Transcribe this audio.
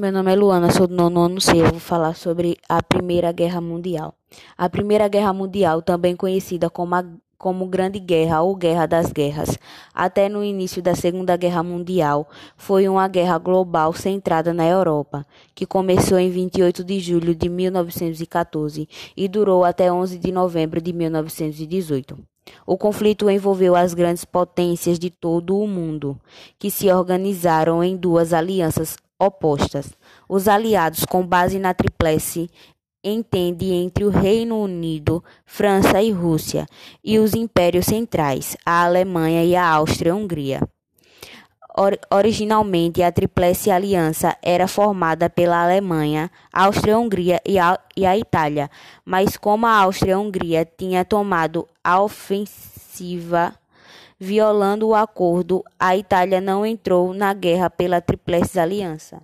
Meu nome é Luana, sou do nono ano C. Eu vou falar sobre a Primeira Guerra Mundial. A Primeira Guerra Mundial, também conhecida como a como Grande Guerra ou Guerra das Guerras, até no início da Segunda Guerra Mundial, foi uma guerra global centrada na Europa, que começou em 28 de julho de 1914 e durou até 11 de novembro de 1918. O conflito envolveu as grandes potências de todo o mundo, que se organizaram em duas alianças opostas. Os aliados, com base na Tríplice entende entre o Reino Unido, França e Rússia, e os impérios centrais, a Alemanha e a Áustria-Hungria. Or originalmente, a Tríplice Aliança era formada pela Alemanha, Áustria-Hungria e, e, a Itália, mas como a Áustria-Hungria tinha tomado a ofensiva, violando o acordo, a Itália não entrou na guerra pela Tríplice Aliança.